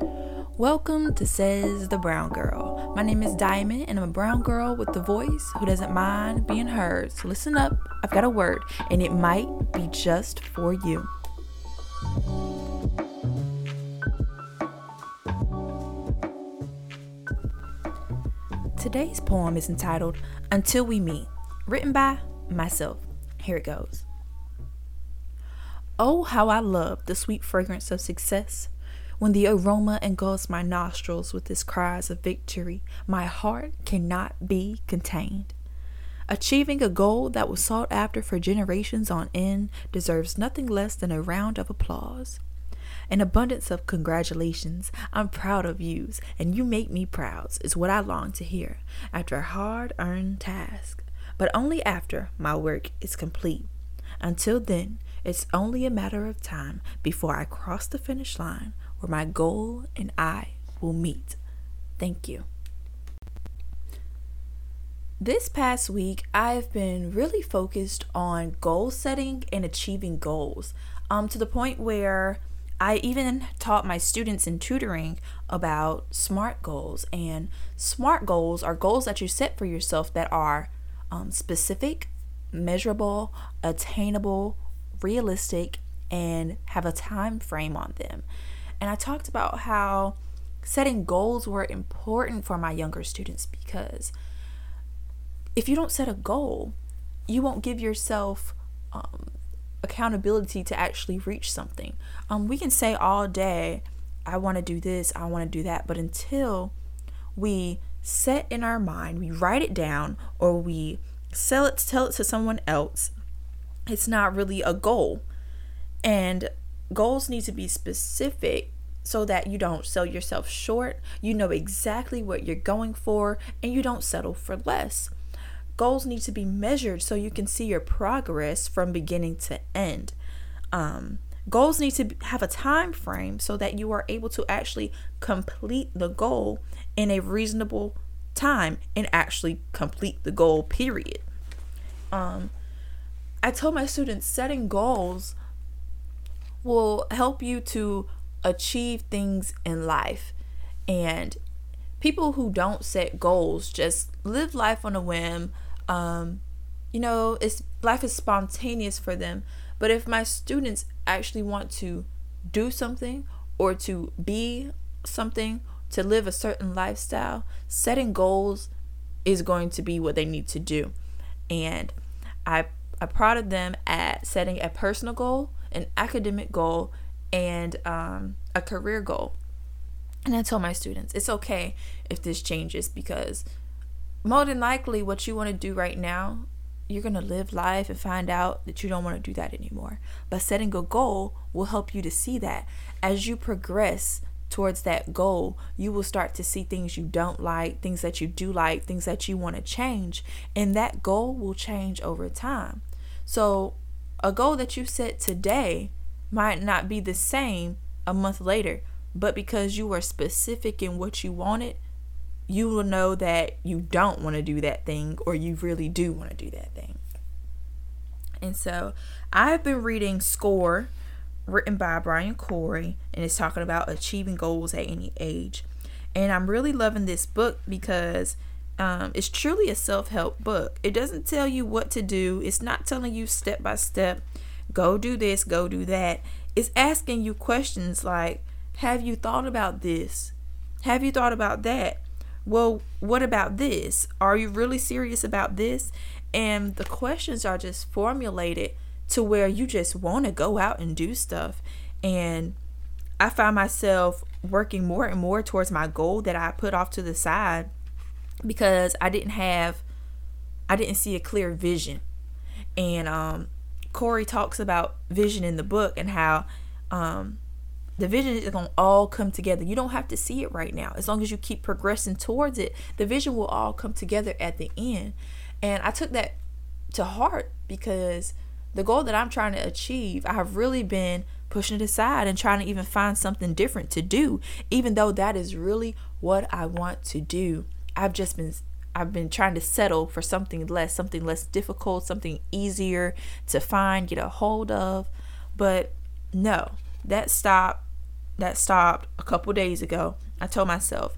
Welcome to Says the Brown Girl. My name is Diamond, and I'm a brown girl with the voice who doesn't mind being heard. So listen up, I've got a word, and it might be just for you. Today's poem is entitled Until We Meet, written by myself. Here it goes. Oh, how I love the sweet fragrance of success. When the aroma engulfs my nostrils with its cries of victory, my heart cannot be contained. Achieving a goal that was sought after for generations on end deserves nothing less than a round of applause. An abundance of congratulations. I'm proud of yous, and you make me proud, is what I long to hear after a hard earned task, but only after my work is complete. Until then, it's only a matter of time before I cross the finish line where my goal and I will meet. Thank you. This past week, I've been really focused on goal setting and achieving goals um, to the point where I even taught my students in tutoring about SMART goals. And SMART goals are goals that you set for yourself that are um, specific, measurable, attainable, realistic, and have a time frame on them. And I talked about how setting goals were important for my younger students because if you don't set a goal, you won't give yourself um, accountability to actually reach something. Um, we can say all day, I want to do this, I want to do that, but until we set in our mind, we write it down, or we sell it, tell it to someone else, it's not really a goal. And goals need to be specific so that you don't sell yourself short. You know exactly what you're going for and you don't settle for less. Goals need to be measured so you can see your progress from beginning to end. Um, goals need to have a time frame so that you are able to actually complete the goal in a reasonable time and actually complete the goal period um, i told my students setting goals will help you to achieve things in life. And people who don't set goals just live life on a whim. Um, you know, it's life is spontaneous for them. But if my students actually want to do something or to be something, to live a certain lifestyle, setting goals is going to be what they need to do. And I I prodded them at setting a personal goal, an academic goal, and um, a career goal. And I tell my students, it's okay if this changes because more than likely, what you want to do right now, you're going to live life and find out that you don't want to do that anymore. But setting a goal will help you to see that. As you progress towards that goal, you will start to see things you don't like, things that you do like, things that you want to change. And that goal will change over time. So, a goal that you set today might not be the same a month later, but because you were specific in what you wanted, you will know that you don't want to do that thing or you really do want to do that thing. And so I've been reading Score, written by Brian Corey, and it's talking about achieving goals at any age. And I'm really loving this book because um, it's truly a self help book. It doesn't tell you what to do, it's not telling you step by step go do this, go do that. It's asking you questions like, have you thought about this? Have you thought about that? Well, what about this? Are you really serious about this? And the questions are just formulated to where you just want to go out and do stuff. And I find myself working more and more towards my goal that I put off to the side because I didn't have I didn't see a clear vision. And um Corey talks about vision in the book and how um, the vision is going to all come together. You don't have to see it right now. As long as you keep progressing towards it, the vision will all come together at the end. And I took that to heart because the goal that I'm trying to achieve, I have really been pushing it aside and trying to even find something different to do, even though that is really what I want to do. I've just been I've been trying to settle for something less, something less difficult, something easier to find, get a hold of. But no, that stopped that stopped a couple days ago. I told myself,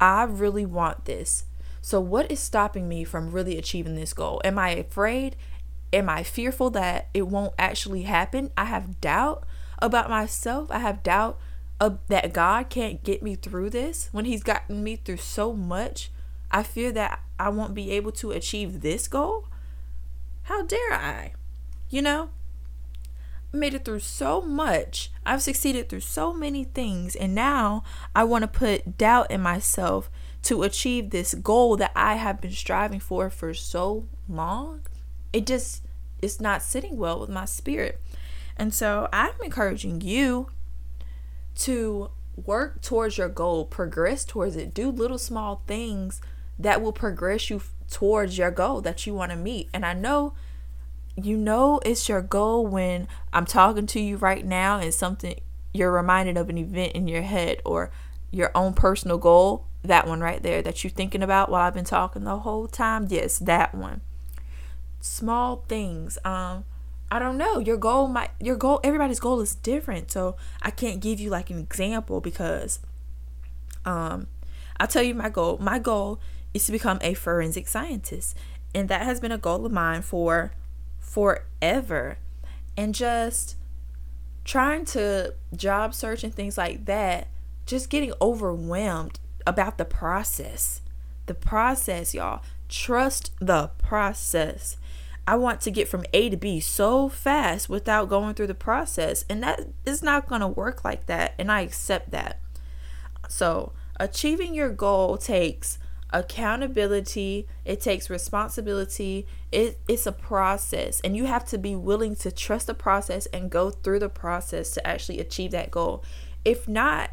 I really want this. So, what is stopping me from really achieving this goal? Am I afraid? Am I fearful that it won't actually happen? I have doubt about myself. I have doubt of, that God can't get me through this when He's gotten me through so much. I fear that I won't be able to achieve this goal. How dare I? You know? I made it through so much. I've succeeded through so many things. And now I want to put doubt in myself to achieve this goal that I have been striving for for so long. It just it's not sitting well with my spirit. And so I'm encouraging you to work towards your goal, progress towards it, do little small things that will progress you towards your goal that you want to meet. And I know you know it's your goal when I'm talking to you right now and something you're reminded of an event in your head or your own personal goal. That one right there that you're thinking about while I've been talking the whole time. Yes, that one. Small things. Um, I don't know. Your goal might your goal everybody's goal is different. So I can't give you like an example because um I'll tell you my goal. My goal is to become a forensic scientist. And that has been a goal of mine for forever. And just trying to job search and things like that just getting overwhelmed about the process. The process y'all. Trust the process. I want to get from a to b so fast without going through the process. And that is not going to work like that. And i accept that. So achieving your goal takes accountability it takes responsibility it, it's a process. And you have to be willing to trust the process and go through the process to actually achieve that goal. If not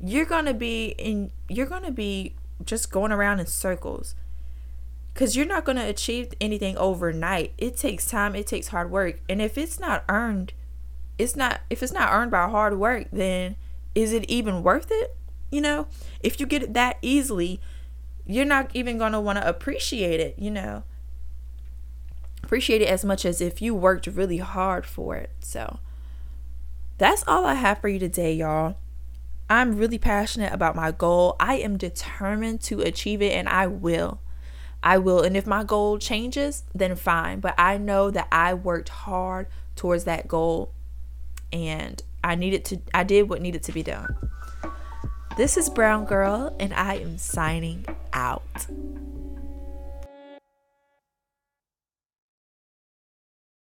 you're gonna be in you're gonna be just going around in circles. Because you're not gonna achieve anything overnight. It takes time it takes hard work. And if it's not earned it's not if it's not earned by hard work then is it even worth it? You know if you get it that easily you're not even going to want to appreciate it, you know. Appreciate it as much as if you worked really hard for it. So that's all I have for you today, y'all. I'm really passionate about my goal. I am determined to achieve it and I will. I will. And if my goal changes, then fine. But I know that I worked hard towards that goal and I needed to I did what needed to be done. This is Brown Girl, and I am signing out.